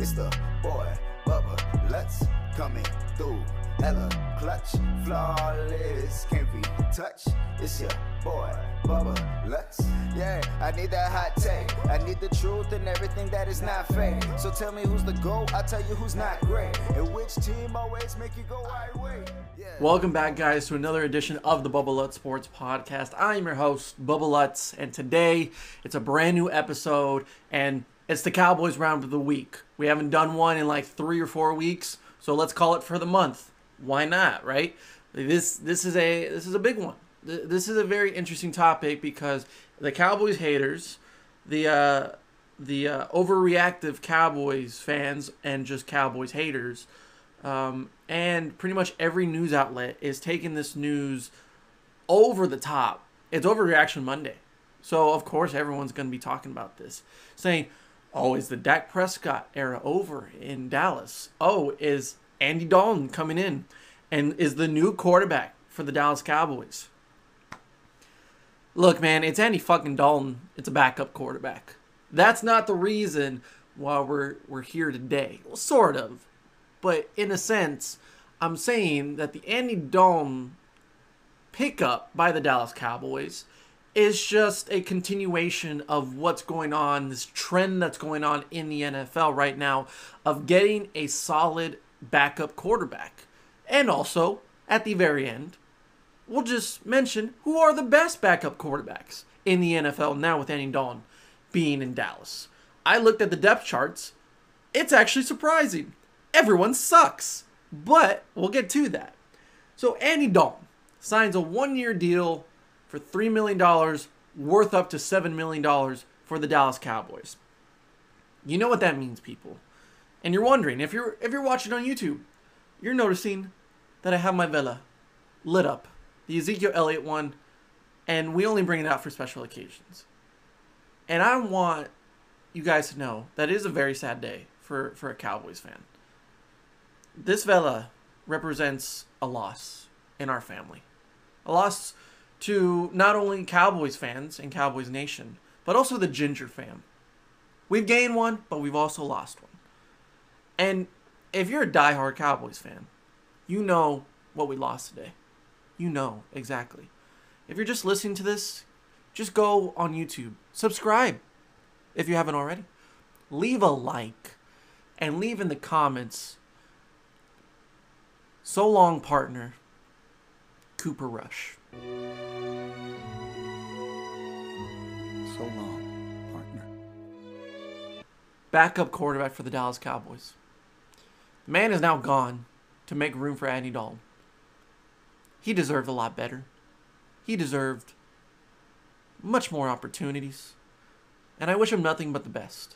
It's the boy, Bubba Lutz coming through. Hella clutch, flawless, can't be touched. It's your boy, Bubba Lutz. Yeah, I need that hot take. I need the truth and everything that is not fake. So tell me who's the GOAT, I'll tell you who's not great. And which team always make you go right way. Yeah. Welcome back, guys, to another edition of the Bubba Lutz Sports Podcast. I'm your host, Bubba Lutz, and today it's a brand new episode, and it's the Cowboys round of the week. We haven't done one in like three or four weeks, so let's call it for the month. Why not, right? This this is a this is a big one. This is a very interesting topic because the Cowboys haters, the uh, the uh, overreactive Cowboys fans, and just Cowboys haters um, and pretty much every news outlet is taking this news over the top. It's overreaction Monday, so of course everyone's going to be talking about this, saying, "Oh, is the Dak Prescott era over in Dallas? Oh, is Andy Dalton coming in, and is the new quarterback for the Dallas Cowboys?" Look, man, it's Andy fucking Dalton. It's a backup quarterback. That's not the reason why we're we're here today. Well, sort of but in a sense, I'm saying that the Andy Dalton pickup by the Dallas Cowboys is just a continuation of what's going on, this trend that's going on in the NFL right now of getting a solid backup quarterback. And also, at the very end, we'll just mention who are the best backup quarterbacks in the NFL now with Andy Dalton being in Dallas. I looked at the depth charts. It's actually surprising everyone sucks. But we'll get to that. So Andy Dalton signs a one-year deal for $3 million, worth up to $7 million for the Dallas Cowboys. You know what that means, people. And you're wondering, if you're if you're watching on YouTube, you're noticing that I have my Vela lit up. The Ezekiel Elliott one, and we only bring it out for special occasions. And I want you guys to know that is a very sad day for, for a Cowboys fan this Vela represents a loss in our family. A loss to not only Cowboys fans and Cowboys Nation, but also the Ginger fam. We've gained one, but we've also lost one. And if you're a diehard Cowboys fan, you know what we lost today. You know exactly. If you're just listening to this, just go on YouTube, subscribe if you haven't already. Leave a like and leave in the comments so long, partner. Cooper Rush. So long, partner. Backup quarterback for the Dallas Cowboys. The man is now gone to make room for Andy Dalton. He deserved a lot better. He deserved much more opportunities. And I wish him nothing but the best.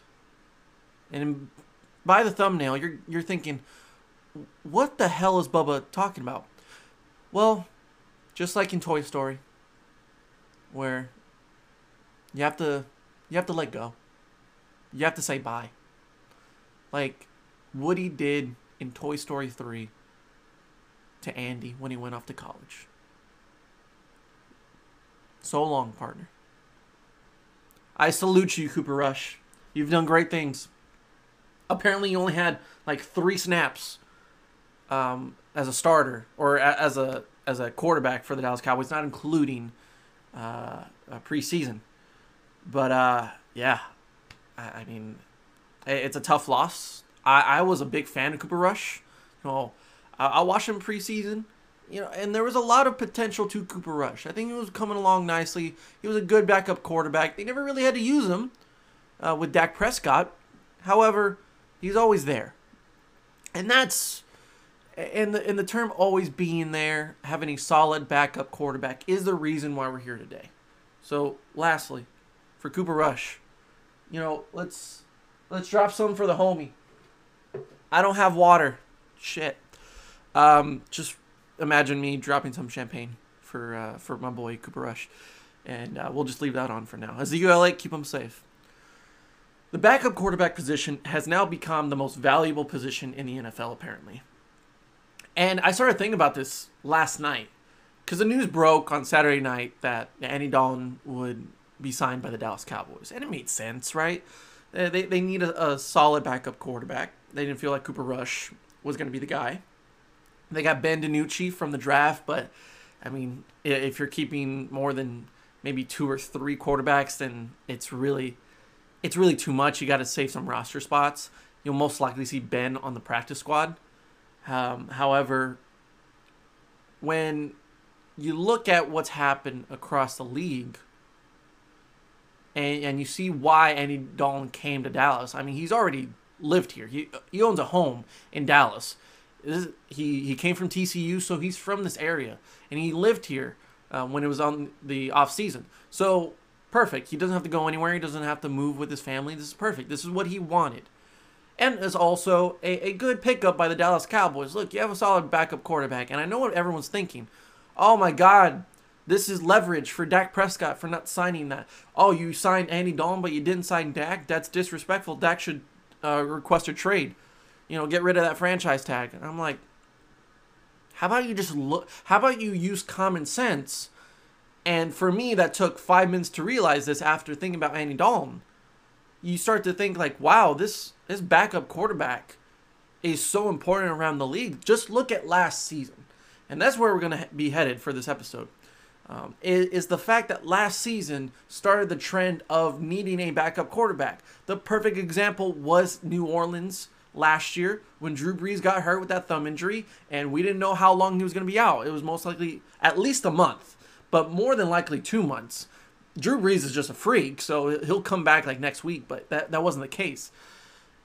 And by the thumbnail, you're you're thinking, what the hell is Bubba talking about? Well, just like in Toy Story, where you have to you have to let go. You have to say bye. Like Woody did in Toy Story 3 to Andy when he went off to college. So long, partner. I salute you, Cooper Rush. You've done great things. Apparently, you only had like three snaps um, as a starter or a, as a as a quarterback for the Dallas Cowboys, not including uh, preseason. But uh, yeah, I, I mean, it's a tough loss. I, I was a big fan of Cooper Rush. You know, I, I watched him preseason. You know, and there was a lot of potential to Cooper Rush. I think he was coming along nicely. He was a good backup quarterback. They never really had to use him uh, with Dak Prescott. However, he's always there, and that's and the and the term always being there, having a solid backup quarterback is the reason why we're here today. So, lastly, for Cooper Rush, you know, let's let's drop some for the homie. I don't have water. Shit. Um, just imagine me dropping some champagne for uh, for my boy Cooper Rush, and uh, we'll just leave that on for now. As the ULA, keep him safe. The backup quarterback position has now become the most valuable position in the NFL, apparently. And I started thinking about this last night because the news broke on Saturday night that Andy Dalton would be signed by the Dallas Cowboys, and it made sense, right? They, they, they need a, a solid backup quarterback. They didn't feel like Cooper Rush was going to be the guy. They got Ben DiNucci from the draft, but I mean, if you're keeping more than maybe two or three quarterbacks, then it's really it's really too much. You got to save some roster spots. You'll most likely see Ben on the practice squad. Um, however, when you look at what's happened across the league, and, and you see why Andy Dalton came to Dallas. I mean, he's already lived here. He he owns a home in Dallas. Is, he he came from TCU, so he's from this area, and he lived here uh, when it was on the off season. So perfect. He doesn't have to go anywhere. He doesn't have to move with his family. This is perfect. This is what he wanted. And is also a, a good pickup by the Dallas Cowboys. Look, you have a solid backup quarterback, and I know what everyone's thinking. Oh my God, this is leverage for Dak Prescott for not signing that. Oh, you signed Andy Dalton, but you didn't sign Dak. That's disrespectful. Dak should uh, request a trade. You know, get rid of that franchise tag. And I'm like, how about you just look? How about you use common sense? And for me, that took five minutes to realize this after thinking about Andy Dalton. You start to think like, wow, this this backup quarterback is so important around the league. Just look at last season, and that's where we're gonna be headed for this episode. Um, is, is the fact that last season started the trend of needing a backup quarterback. The perfect example was New Orleans last year when Drew Brees got hurt with that thumb injury, and we didn't know how long he was going to be out. It was most likely at least a month, but more than likely two months. Drew Brees is just a freak, so he'll come back like next week, but that, that wasn't the case.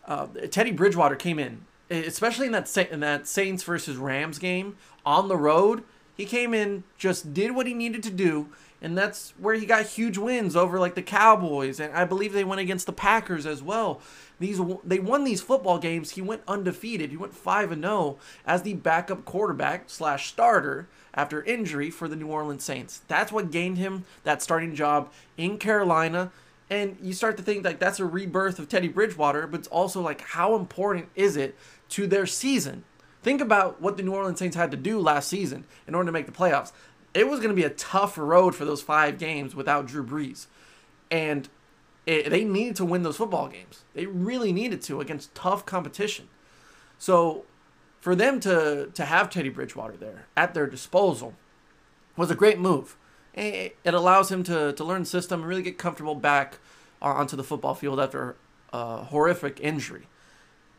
Uh, Teddy Bridgewater came in, especially in that in that Saints versus Rams game on the road. He came in, just did what he needed to do, and that's where he got huge wins over like the Cowboys, and I believe they went against the Packers as well. These they won these football games. He went undefeated. He went five and zero oh as the backup quarterback slash starter after injury for the New Orleans Saints. That's what gained him that starting job in Carolina. And you start to think like that's a rebirth of Teddy Bridgewater, but it's also like how important is it to their season? Think about what the New Orleans Saints had to do last season in order to make the playoffs. It was going to be a tough road for those five games without Drew Brees. And it, they needed to win those football games. They really needed to against tough competition. So for them to to have Teddy Bridgewater there at their disposal was a great move. It allows him to, to learn system and really get comfortable back onto the football field after a horrific injury.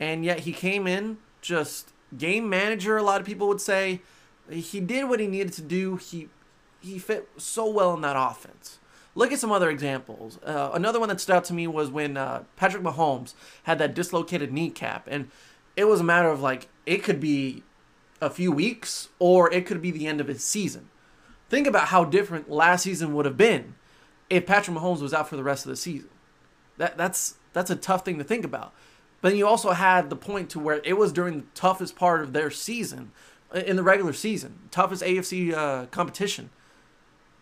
And yet he came in just game manager. A lot of people would say he did what he needed to do. He he fit so well in that offense. Look at some other examples. Uh, another one that stood out to me was when uh, Patrick Mahomes had that dislocated kneecap, and it was a matter of like it could be a few weeks or it could be the end of his season. Think about how different last season would have been if Patrick Mahomes was out for the rest of the season. That that's that's a tough thing to think about. But you also had the point to where it was during the toughest part of their season, in the regular season, toughest AFC uh, competition.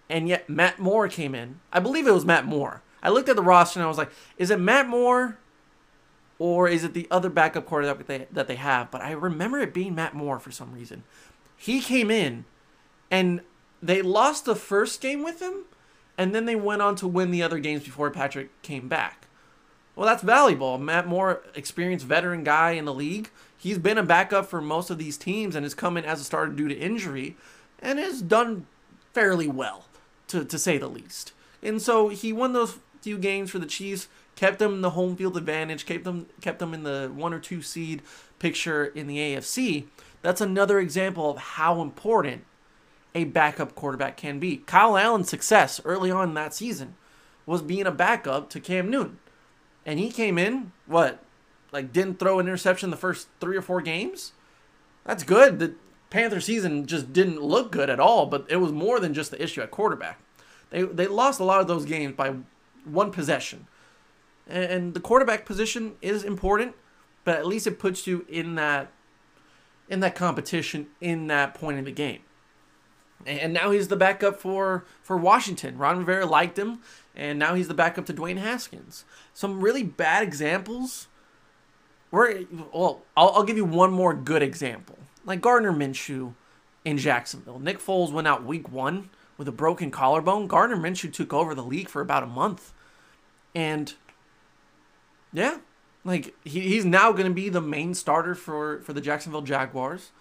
And yet Matt Moore came in. I believe it was Matt Moore. I looked at the roster and I was like, is it Matt Moore or is it the other backup quarterback that they, that they have? But I remember it being Matt Moore for some reason. He came in and they lost the first game with him and then they went on to win the other games before Patrick came back. Well, that's valuable. Matt Moore, experienced veteran guy in the league. He's been a backup for most of these teams and has come in as a starter due to injury and has done fairly well, to, to say the least. And so he won those few games for the Chiefs, kept them in the home field advantage, kept them kept them in the one or two seed picture in the AFC. That's another example of how important a backup quarterback can be. Kyle Allen's success early on that season was being a backup to Cam Newton. And he came in what like didn't throw an interception the first three or four games? That's good. The panther season just didn't look good at all but it was more than just the issue at quarterback. They they lost a lot of those games by one possession. And the quarterback position is important but at least it puts you in that in that competition in that point in the game and now he's the backup for for Washington. Ron Rivera liked him, and now he's the backup to Dwayne Haskins. Some really bad examples. Where well, I'll, I'll give you one more good example, like Gardner Minshew in Jacksonville. Nick Foles went out week one with a broken collarbone. Gardner Minshew took over the league for about a month, and Yeah, like he, he's now going to be the main starter for for the Jacksonville Jaguars.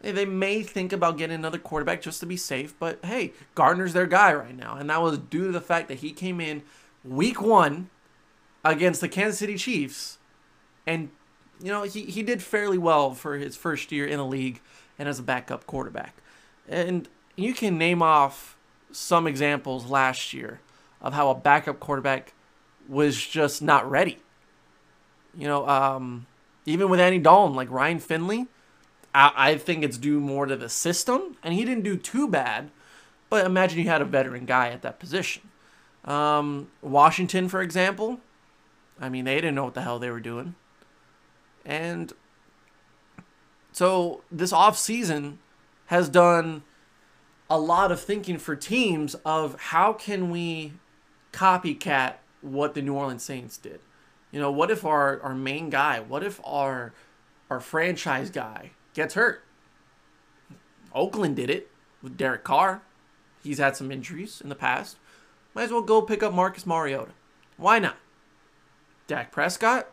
They may think about getting another quarterback just to be safe, but hey, Gardner's their guy right now, and that was due to the fact that he came in week one against the Kansas City Chiefs, and you know he he did fairly well for his first year in the league and as a backup quarterback, and you can name off some examples last year of how a backup quarterback was just not ready. You know, um, even with Andy Dalton, like Ryan Finley I, I think it's due more to the system, and he didn't do too bad. But imagine you had a veteran guy at that position. Um, Washington, for example, I mean, they didn't know what the hell they were doing. And so this off season has done a lot of thinking for teams of how can we copycat what the New Orleans Saints did. You know, what if our, our main guy, what if our our franchise guy gets hurt. Oakland did it with Derek Carr. He's had some injuries in the past. Might as well go pick up Marcus Mariota. Why not? Dak Prescott,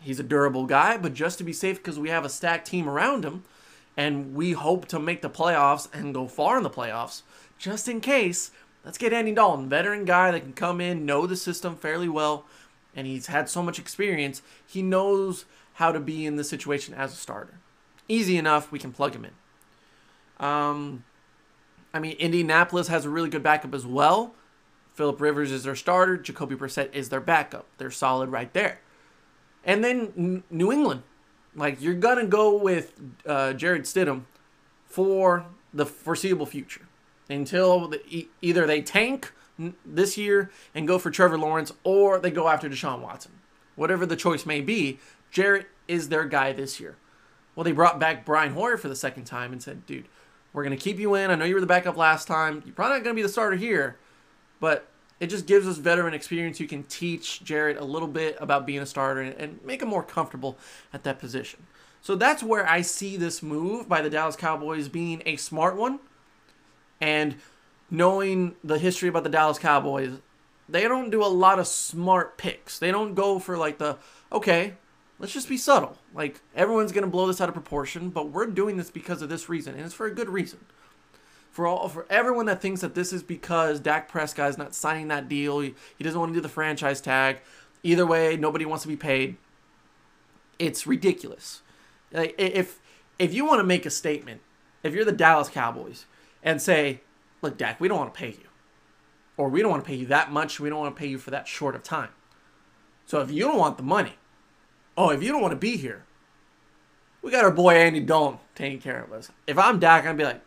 he's a durable guy, but just to be safe because we have a stacked team around him and we hope to make the playoffs and go far in the playoffs, just in case, let's get Andy Dalton, veteran guy that can come in, know the system fairly well, and he's had so much experience, he knows how to be in the situation as a starter. Easy enough. We can plug him in. Um, I mean, Indianapolis has a really good backup as well. Philip Rivers is their starter. Jacoby Brissett is their backup. They're solid right there. And then New England, like you're gonna go with uh, Jarrett Stidham for the foreseeable future until the, e- either they tank this year and go for Trevor Lawrence, or they go after Deshaun Watson. Whatever the choice may be, Jarrett is their guy this year. Well, they brought back Brian Hoyer for the second time and said, dude, we're going to keep you in. I know you were the backup last time. You're probably not going to be the starter here, but it just gives us veteran experience. You can teach Jarrett a little bit about being a starter and make him more comfortable at that position. So that's where I see this move by the Dallas Cowboys being a smart one. And knowing the history about the Dallas Cowboys, they don't do a lot of smart picks. They don't go for like the, okay, let's just be subtle. Like everyone's gonna blow this out of proportion, but we're doing this because of this reason, and it's for a good reason. For all for everyone that thinks that this is because Dak Prescott is not signing that deal, he, he doesn't want to do the franchise tag. Either way, nobody wants to be paid. It's ridiculous. Like if if you want to make a statement, if you're the Dallas Cowboys and say, "Look, Dak, we don't want to pay you," or "We don't want to pay you that much. We don't want to pay you for that short of time." So if you don't want the money, oh, if you don't want to be here, we got our boy Andy Dalton taking care of us. If I'm Dak, I'd be like,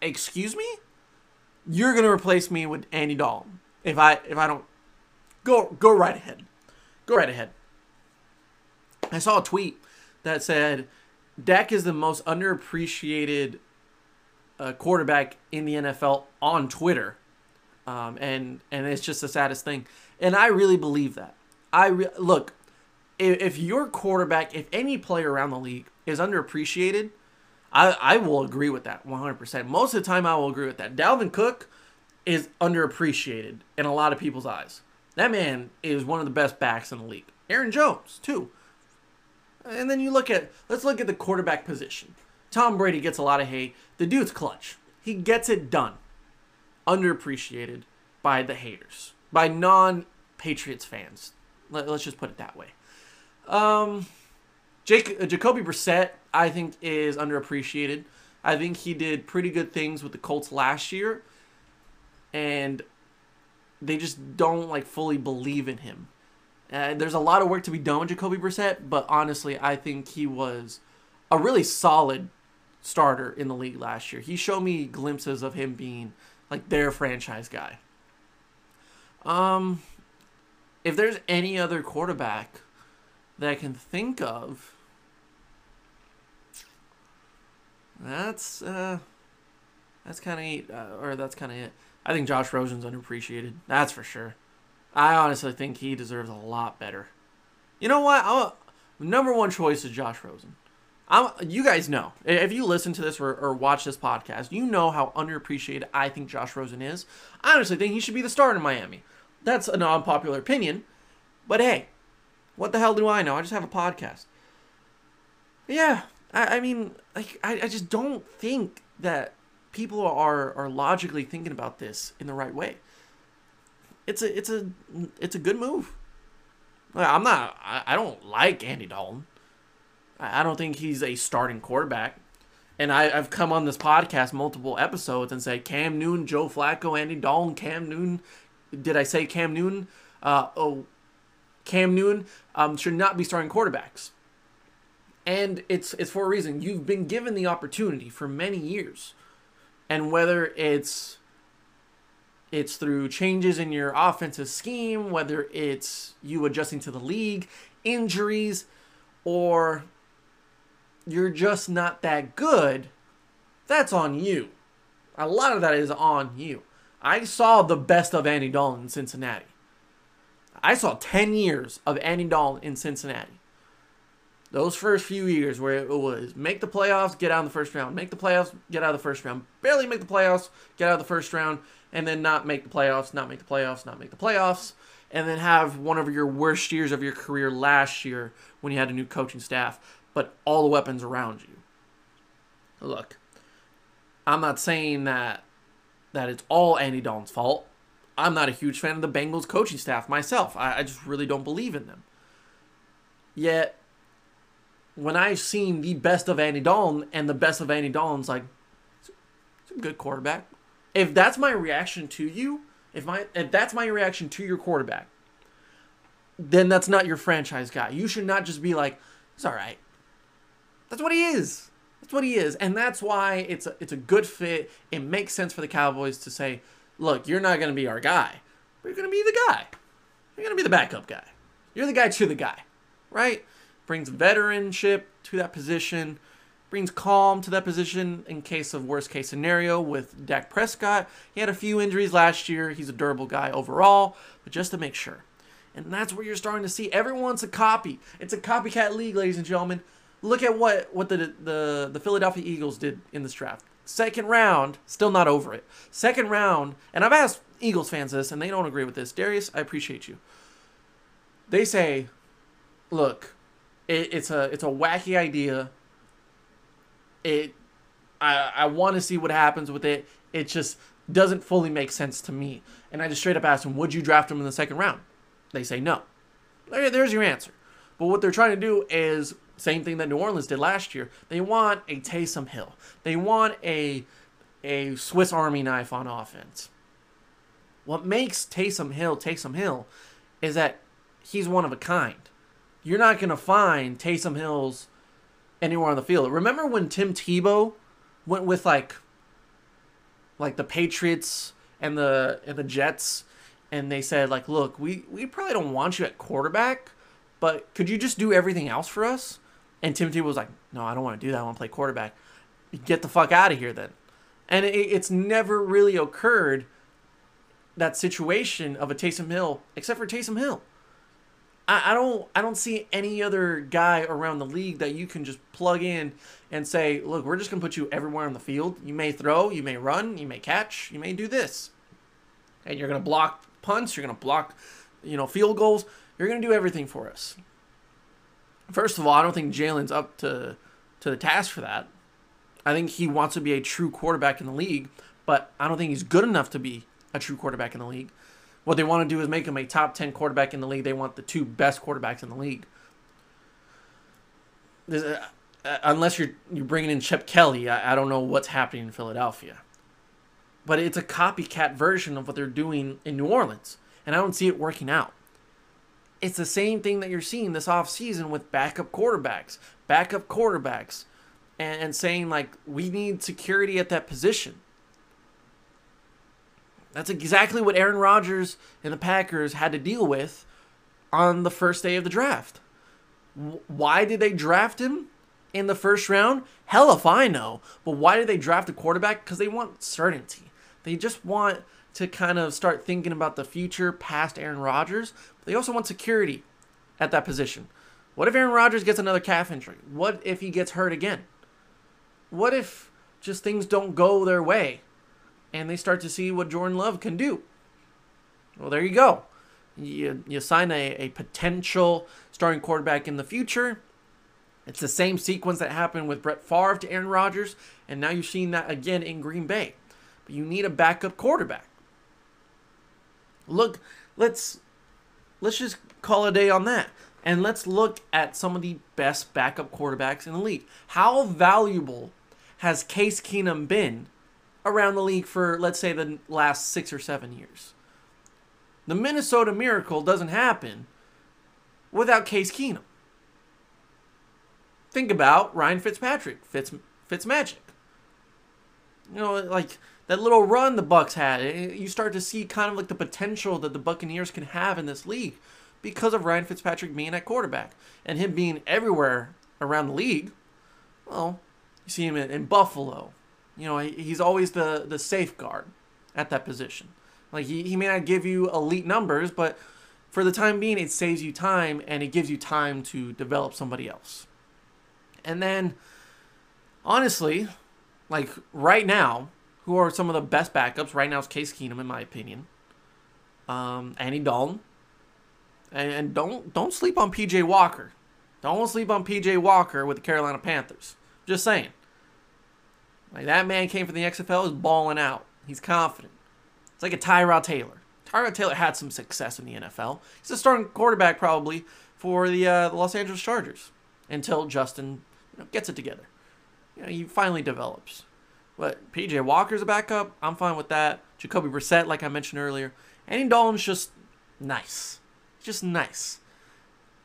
excuse me? You're gonna replace me with Andy Dalton. If I if I don't go go right ahead. Go right ahead. I saw a tweet that said Dak is the most underappreciated uh, quarterback in the NFL on Twitter, um, and and it's just the saddest thing. And I really believe that. I re- look if, your quarterback, if any player around the league is underappreciated, I, I will agree with that 100%. Most of the time, I will agree with that. Dalvin Cook is underappreciated in a lot of people's eyes. That man is one of the best backs in the league. Aaron Jones, too. And then you look at, let's look at the quarterback position. Tom Brady gets a lot of hate. The dude's clutch. He gets it done. Underappreciated by the haters, by non Patriots fans. Let, Let, us just put it that way. Um, Jake uh, Jacoby Brissett, I think, is underappreciated. I think he did pretty good things with the Colts last year, and they just don't like fully believe in him. Uh, there's a lot of work to be done with Jacoby Brissett, but honestly, I think he was a really solid starter in the league last year. He showed me glimpses of him being like their franchise guy. Um, if there's any other quarterback that I can think of. That's uh, that's kind of uh, or that's kind of it. I think Josh Rosen's underappreciated. That's for sure. I honestly think he deserves a lot better. You know what? I'm, number one choice is Josh Rosen. I'm, you guys know if you listen to this or, or watch this podcast, you know how underappreciated I think Josh Rosen is. I honestly think he should be the starter in Miami. That's an unpopular opinion, But hey, what the hell do I know? I just have a podcast. Yeah, I, I mean, like, I, I just don't think that people are are logically thinking about this in the right way. It's a it's a it's a good move. I'm not. I, I don't like Andy Dalton. I, I don't think he's a starting quarterback. And I, I've come on this podcast multiple episodes and say Cam Newton, Joe Flacco, Andy Dalton, Cam Newton. Did I say Cam Newton? Uh, oh, Cam Newton um, should not be starting quarterbacks. And it's it's for a reason. You've been given the opportunity for many years, and whether it's it's through changes in your offensive scheme, whether it's you adjusting to the league, injuries, or you're just not that good, that's on you. A lot of that is on you. I saw the best of Andy Dalton in Cincinnati. I saw 10 years of Andy Dalton in Cincinnati. Those first few years where it was make the playoffs, get out in the first round, make the playoffs, get out of the first round, barely make the playoffs, get out of the first round, and then not make the playoffs, not make the playoffs, not make the playoffs, and then have one of your worst years of your career last year when you had a new coaching staff, but all the weapons around you. Look, I'm not saying that that it's all Andy Dalton's fault. I'm not a huge fan of the Bengals coaching staff myself. I, I just really don't believe in them. Yet, when I've seen the best of Andy Dalton and the best of Andy Dalton's like, it's a good quarterback. If that's my reaction to you, if my if that's my reaction to your quarterback, then that's not your franchise guy. You should not just be like, it's all right. That's what he is. That's what he is, and that's why it's a, it's a good fit. It makes sense for the Cowboys to say, look, you're not going to be our guy, but you're going to be the guy. You're going to be the backup guy. You're the guy to the guy, right? Brings veteranship to that position, brings calm to that position in case of worst case scenario with Dak Prescott. He had a few injuries last year. He's a durable guy overall, but just to make sure. And that's where you're starting to see everyone's a copy. It's a copycat league, ladies and gentlemen. Look at what what the the, the Philadelphia Eagles did in this draft. Second round, still not over it. Second round, and I've asked Eagles fans this, and they don't agree with this. Darius, I appreciate you. They say, look, it, it's a it's a wacky idea. It, I I want to see what happens with it. It just doesn't fully make sense to me. And I just straight up asked them, would you draft him in the second round? They say no. There, there's your answer. But what they're trying to do is same thing that New Orleans did last year. They want a Taysom Hill. They want a a Swiss Army knife on offense. What makes Taysom Hill Taysom Hill is that he's one of a kind. You're not going to find Taysom Hills anywhere on the field. Remember when Tim Tebow went with like like the Patriots and the and the Jets and they said like, "Look, we we probably don't want you at quarterback, but could you just do everything else for us?" And Tim Tebow was like, "No, I don't want to do that. I want to play quarterback. Get the fuck out of here then." And it, it's never really occurred that situation of a Taysom Hill, except for Taysom Hill. I, I don't I don't see any other guy around the league that you can just plug in and say, look, we're just gonna put you everywhere on the field. You may throw, you may run, you may catch, you may do this. And you're gonna block punts, you're gonna block, you know, field goals. You're gonna do everything for us. First of all, I don't think Jalen's up to to the task for that. I think he wants to be a true quarterback in the league, but I don't think he's good enough to be a true quarterback in the league. What they want to do is make him a top 10 quarterback in the league. They want the two best quarterbacks in the league. A, uh, unless you're you're bringing in Chip Kelly, I, I don't know what's happening in Philadelphia. But it's a copycat version of what they're doing in New Orleans, and I don't see it working out. It's the same thing that you're seeing this offseason with backup quarterbacks, backup quarterbacks, and, and saying like we need security at that position. That's exactly what Aaron Rodgers and the Packers had to deal with on the first day of the draft. Why did they draft him in the first round? Hell if I know. But why did they draft a quarterback? Because they want certainty. They just want to kind of start thinking about the future past Aaron Rodgers. They also want security at that position. What if Aaron Rodgers gets another calf injury? What if he gets hurt again? What if just things don't go their way? and they start to see what Jordan Love can do. Well, there you go. You, you sign a, a potential starting quarterback in the future. It's the same sequence that happened with Brett Favre to Aaron Rodgers, and now you're seeing that again in Green Bay. But you need a backup quarterback. Look, let's let's just call a day on that. And let's look at some of the best backup quarterbacks in the league. How valuable has Case Keenum been around the league for, let's say, the last six or seven years? The Minnesota Miracle doesn't happen without Case Keenum. Think about Ryan Fitzpatrick, Fitz Fitz Magic. You know, like that little run the Bucs had. Eh, you start to see kind of like the potential that the Buccaneers can have in this league because of Ryan Fitzpatrick being at quarterback and him being everywhere around the league. Well, you see him in, in Buffalo. You know, he's always the the safeguard at that position. Like he, he may not give you elite numbers, but for the time being, it saves you time and it gives you time to develop somebody else. And then, honestly, like right now, who are some of the best backups? Right now is Case Keenum, in my opinion. Um, Andy Dalton. And, and don't don't sleep on PJ Walker. Don't sleep on PJ Walker with the Carolina Panthers. Just saying. Like that man came from the XFL, is balling out. He's confident. It's like a Tyrod Taylor. Tyrod Taylor had some success in the NFL. He's a starting quarterback probably for the, uh, the Los Angeles Chargers until Justin you know, gets it together. You know, he finally develops. But PJ Walker's a backup. I'm fine with that. Jacoby Brissett, like I mentioned earlier. Andy Dalton's just nice. Just nice.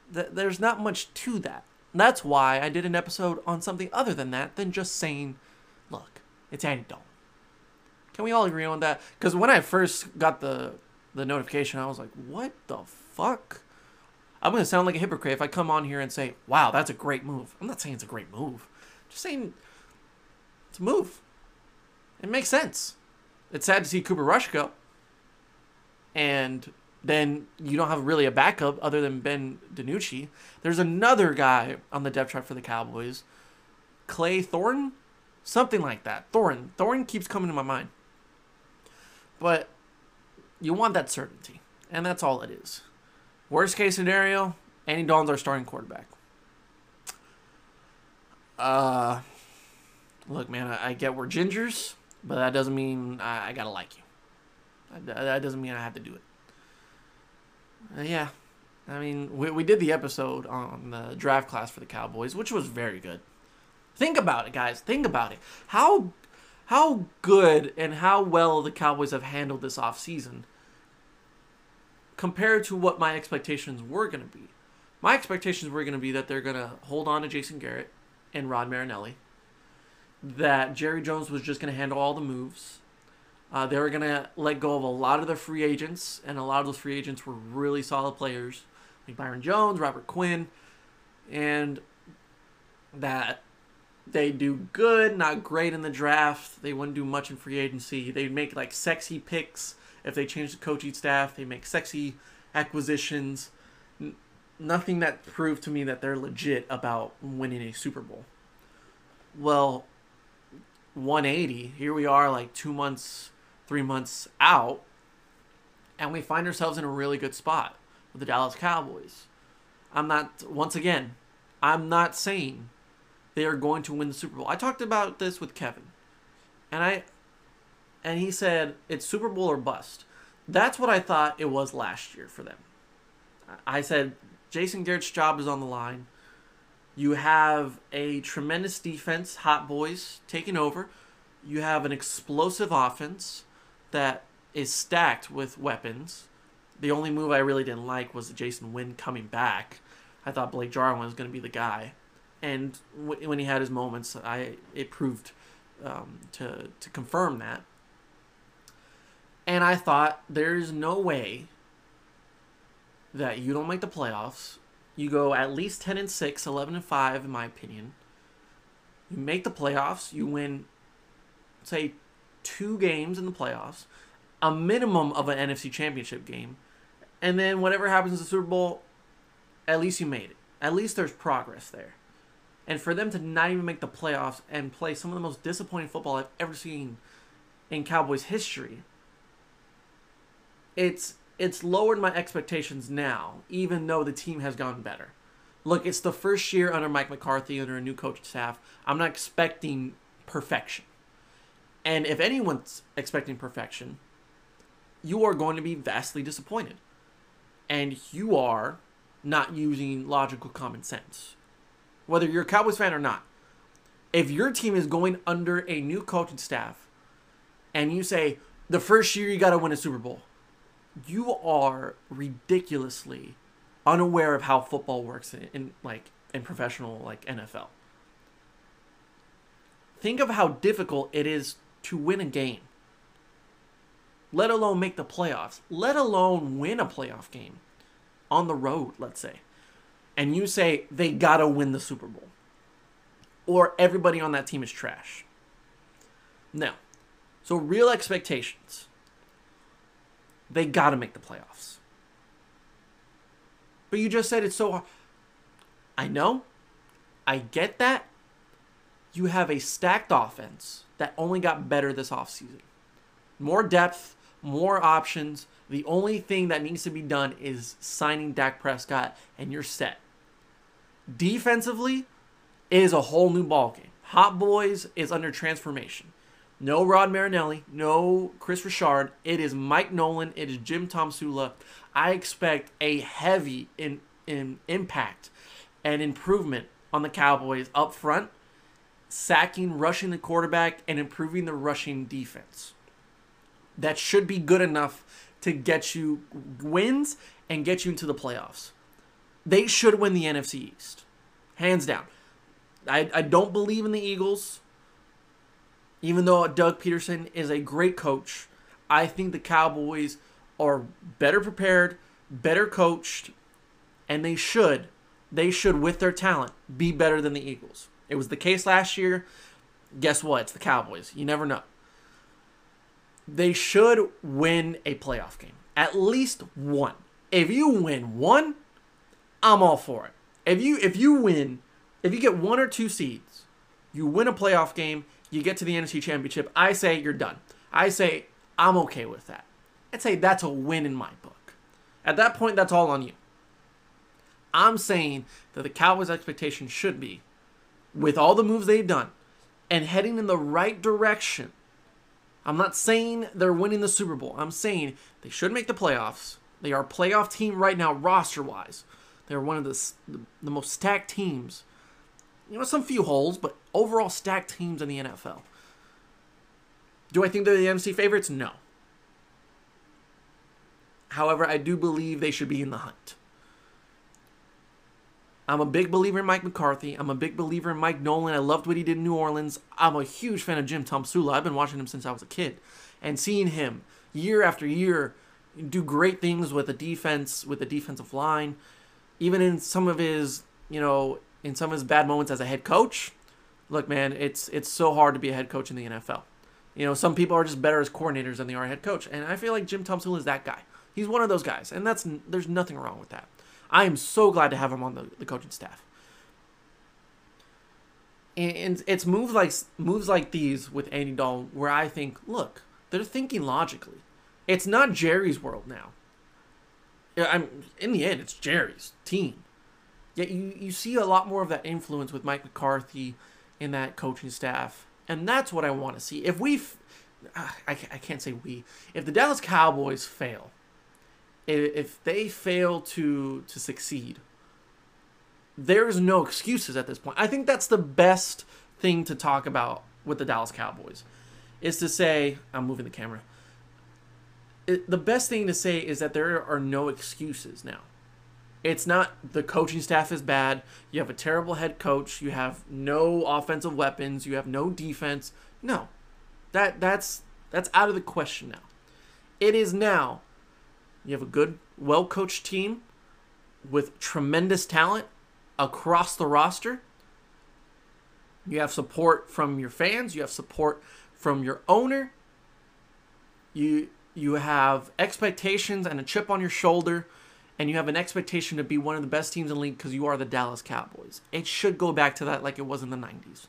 There's not much to that. That's why I did an episode on something other than that than just saying, look, it's Andy Dalton. Can we all agree on that? Because when I first got the the notification, I was like, what the fuck? I'm gonna sound like a hypocrite if I come on here and say, wow, that's a great move. I'm not saying it's a great move. Just saying it's a move. It makes sense. It's sad to see Cooper Rush go. And then you don't have really a backup other than Ben DiNucci. There's another guy on the depth chart for the Cowboys, Clay Thornton, something like that. Thornton, Thornton keeps coming to my mind. But you want that certainty, and that's all it is. Worst case scenario, Andy Dalton's our starting quarterback. Uh, look, man, I, I get we're gingers, but that doesn't mean I, I gotta like you. That, that doesn't mean I have to do it. Uh, yeah, I mean, we, we did the episode on the draft class for the Cowboys, which was very good. Think about it, guys. Think about it. How how good and how well the Cowboys have handled this offseason compared to what my expectations were going to be. My expectations were going to be that they're going to hold on to Jason Garrett and Rod Marinelli, that Jerry Jones was just going to handle all the moves, uh, they were going to let go of a lot of the free agents, and a lot of those free agents were really solid players, like Byron Jones, Robert Quinn, and that they do good, not great in the draft. They wouldn't do much in free agency. They'd make like sexy picks if they change the coaching staff. They make sexy acquisitions. N- nothing that proved to me that they're legit about winning a Super Bowl. Well, 180. Here we are, like two months three months out, and we find ourselves in a really good spot with the Dallas Cowboys. I'm not, once again, I'm not saying they are going to win the Super Bowl. I talked about this with Kevin, and I, and he said it's Super Bowl or bust. That's what I thought it was last year for them. I said Jason Garrett's job is on the line. You have a tremendous defense, Hot Boys taking over. You have an explosive offense that is stacked with weapons. The only move I really didn't like was Jason Witten coming back. I thought Blake Jarwin was going to be the guy, and w- when he had his moments, I it proved um, to to confirm that. And I thought there's no way that you don't make the playoffs. You go at least 10 and 6, 11 and 5 in my opinion. You make the playoffs, you win say two games in the playoffs, a minimum of an NFC championship game, and then whatever happens in the Super Bowl, at least you made it. At least there's progress there. And for them to not even make the playoffs and play some of the most disappointing football I've ever seen in Cowboys history, it's it's lowered my expectations now, even though the team has gotten better. Look, it's the first year under Mike McCarthy, under a new coaching staff. I'm not expecting perfection. And if anyone's expecting perfection, you are going to be vastly disappointed. And you are not using logical common sense. Whether you're a Cowboys fan or not. If your team is going under a new coaching staff and you say, the first year you got to win a Super Bowl, you are ridiculously unaware of how football works in, in like in professional like NFL. Think of how difficult it is to win a game. Let alone make the playoffs. Let alone win a playoff game on the road, let's say. And you say they got to win the Super Bowl. Or everybody on that team is trash. Now, so real expectations. They got to make the playoffs. But you just said it's so hard. I know. I get that. You have a stacked offense that only got better this offseason. More depth, more options. The only thing that needs to be done is signing Dak Prescott, and you're set. Defensively, it is a whole new ballgame. Hot Boys is under transformation. No Rod Marinelli, no Kris Richard. It is Mike Nolan. It is Jim Tomsula. I expect a heavy in, in impact and improvement on the Cowboys up front, sacking, rushing the quarterback, and improving the rushing defense. That should be good enough to get you wins and get you into the playoffs. They should win the NFC East. Hands down. I, I don't believe in the Eagles. Even though Doug Pederson is a great coach, I think the Cowboys are better prepared, better coached, and they should, they should with their talent be better than the Eagles. It was the case last year. Guess what? It's the Cowboys. You never know. They should win a playoff game. At least one. If you win one, I'm all for it. If you if you win, if you get one or two seeds, you win a playoff game you get to the NFC Championship, I say you're done. I say I'm okay with that. I'd say that's a win in my book. At that point, that's all on you. I'm saying that the Cowboys' expectation should be, with all the moves they've done, and heading in the right direction. I'm not saying they're winning the Super Bowl. I'm saying they should make the playoffs. They are a playoff team right now, roster wise. They're one of the, the, the most stacked teams you know, some few holes, but overall stacked teams in the NFL. Do I think they're the NFC favorites? No. However, I do believe they should be in the hunt. I'm a big believer in Mike McCarthy. I'm a big believer in Mike Nolan. I loved what he did in New Orleans. I'm a huge fan of Jim Tomsula. I've been watching him since I was a kid. And seeing him year after year do great things with the defense, with the defensive line, even in some of his, you know, in some of his bad moments as a head coach, look, man, it's it's so hard to be a head coach in the NFL. You know, some people are just better as coordinators than they are a head coach, and I feel like Jim Thompson is that guy. He's one of those guys, and that's there's nothing wrong with that. I am so glad to have him on the, the coaching staff. And it's moves like moves like these with Andy Dalton where I think, look, they're thinking logically. It's not Jerry's world now. I'm in the end, it's Jerry's team. Yet you, you see a lot more of that influence with Mike McCarthy in that coaching staff. And that's what I want to see. If we, ah, I, I can't say we, if the Dallas Cowboys fail, if they fail to to succeed, there's no excuses at this point. I think that's the best thing to talk about with the Dallas Cowboys is to say, I'm moving the camera. It, the best thing to say is that there are no excuses now. It's not the coaching staff is bad. You have a terrible head coach. You have no offensive weapons. You have no defense. No, that that's that's out of the question now. It is now. You have a good, well coached team with tremendous talent across the roster. You have support from your fans. You have support from your owner. You you have expectations and a chip on your shoulder and you have an expectation to be one of the best teams in the league because you are the Dallas Cowboys. It should go back to that like it was in the 90s.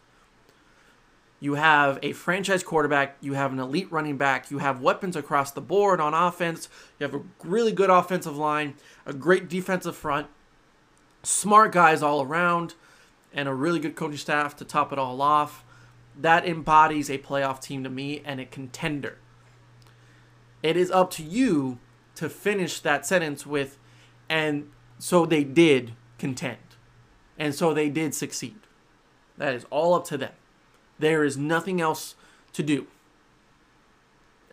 You have a franchise quarterback, you have an elite running back, you have weapons across the board on offense, you have a really good offensive line, a great defensive front, smart guys all around, and a really good coaching staff to top it all off. That embodies a playoff team to me and a contender. It is up to you to finish that sentence with, and so they did contend. And so they did succeed. That is all up to them. There is nothing else to do.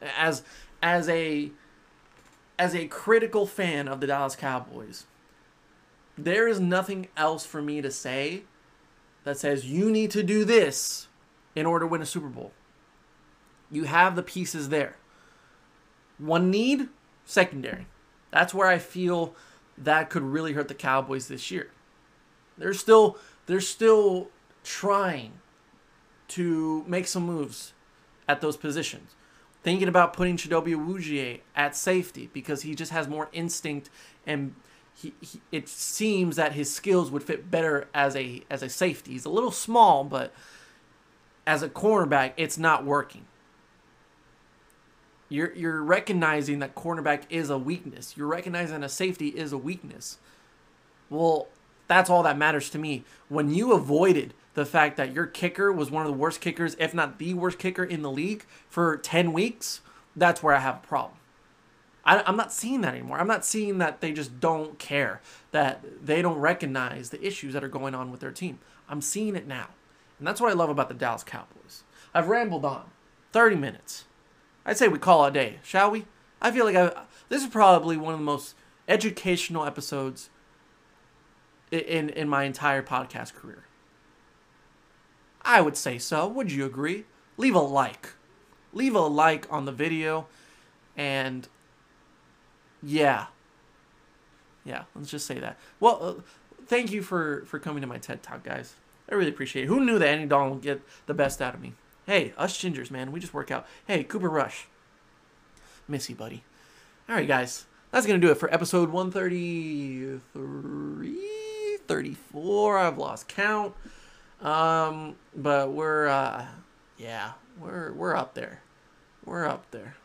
As as a as a critical fan of the Dallas Cowboys, there is nothing else for me to say that says you need to do this in order to win a Super Bowl. You have the pieces there. One need, secondary. That's where I feel that could really hurt the Cowboys this year. They're still they're still trying to make some moves at those positions. Thinking about putting Chidobe Awuzie at safety because he just has more instinct and he, he, it seems that his skills would fit better as a as a safety. He's a little small, but as a cornerback, it's not working. You're you're recognizing that cornerback is a weakness. You're recognizing a safety is a weakness. Well, that's all that matters to me. When you avoided the fact that your kicker was one of the worst kickers, if not the worst kicker in the league for 10 weeks, that's where I have a problem. I, am not seeing that anymore. I'm not seeing that they just don't care, that they don't recognize the issues that are going on with their team. I'm seeing it now. And that's what I love about the Dallas Cowboys. I've rambled on 30 minutes. I'd say we call it a day, shall we? I feel like I, this is probably one of the most educational episodes in, in my entire podcast career. I would say so. Would you agree? Leave a like. Leave a like on the video. And yeah. Yeah, let's just say that. Well, uh, thank you for, for coming to my TED Talk, guys. I really appreciate it. Who knew that Andy Dalton would get the best out of me? Hey, us gingers, man, we just work out. Hey, Cooper Rush. Miss you, buddy. All right, guys. That's going to do it for episode 133, 34. I've lost count. Um, but we're, uh, yeah, we're, we're up there. We're up there.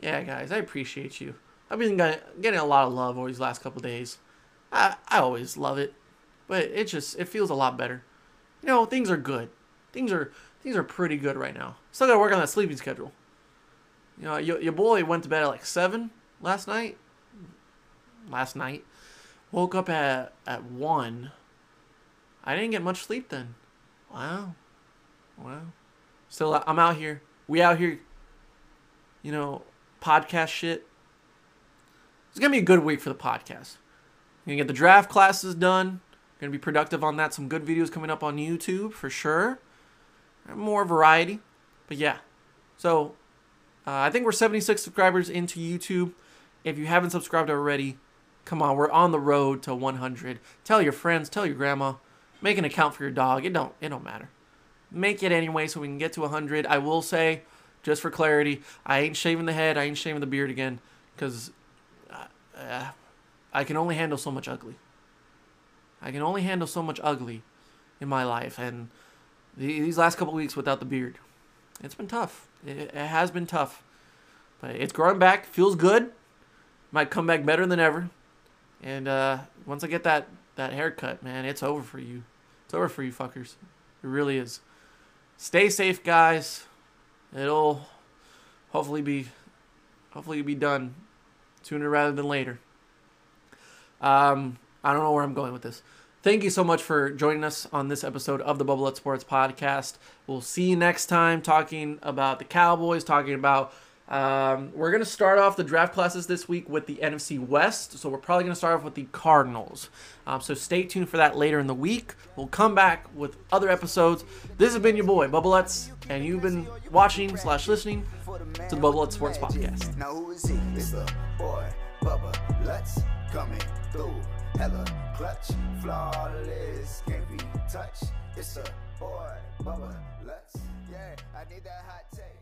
Yeah, guys, I appreciate you. I've been getting a lot of love over these last couple days. I, I always love it, but it just, it feels a lot better. You know, things are good. Things are, things are pretty good right now. Still gotta work on that sleeping schedule. You know, your, your boy went to bed at like 7 last night. Last night. Woke up at, at 1 I didn't get much sleep then. Wow. Wow. Still, I'm out here. We out here, you know, podcast shit. It's going to be a good week for the podcast. Gonna get the draft classes done. Gonna be productive on that. Some good videos coming up on YouTube for sure. More variety. But yeah. So, uh, I think we're 76 subscribers into YouTube. If you haven't subscribed already, come on, we're on the road to 100. Tell your friends, tell your grandma, Make an account for your dog. It don't it don't matter. Make it anyway so we can get to 100. I will say, just for clarity, I ain't shaving the head. I ain't shaving the beard again because uh, uh, I can only handle so much ugly. I can only handle so much ugly in my life, and these last couple weeks without the beard, it's been tough. It, it has been tough, but it's growing back. Feels good. Might come back better than ever. And uh, once I get that that haircut, man, it's over for you. It's over for you fuckers. It really is. Stay safe, guys. It'll hopefully be hopefully be done sooner rather than later. Um, I don't know where I'm going with this. Thank you so much for joining us on this episode of the Bubble Sports Podcast. We'll see you next time talking about the Cowboys, talking about um, we're going to start off the draft classes this week with the NFC West. So we're probably going to start off with the Cardinals. Um, so stay tuned for that later in the week. We'll come back with other episodes. This has been your boy, Bubba Lutz, and you've been watching slash listening to the Bubba Lutz Sports Podcast. Now who is he? It's the boy, Bubba Lutz coming through. Hella clutch, flawless, can't be touched. It's a boy, Bubba Lutz. Yeah, I need that hot take.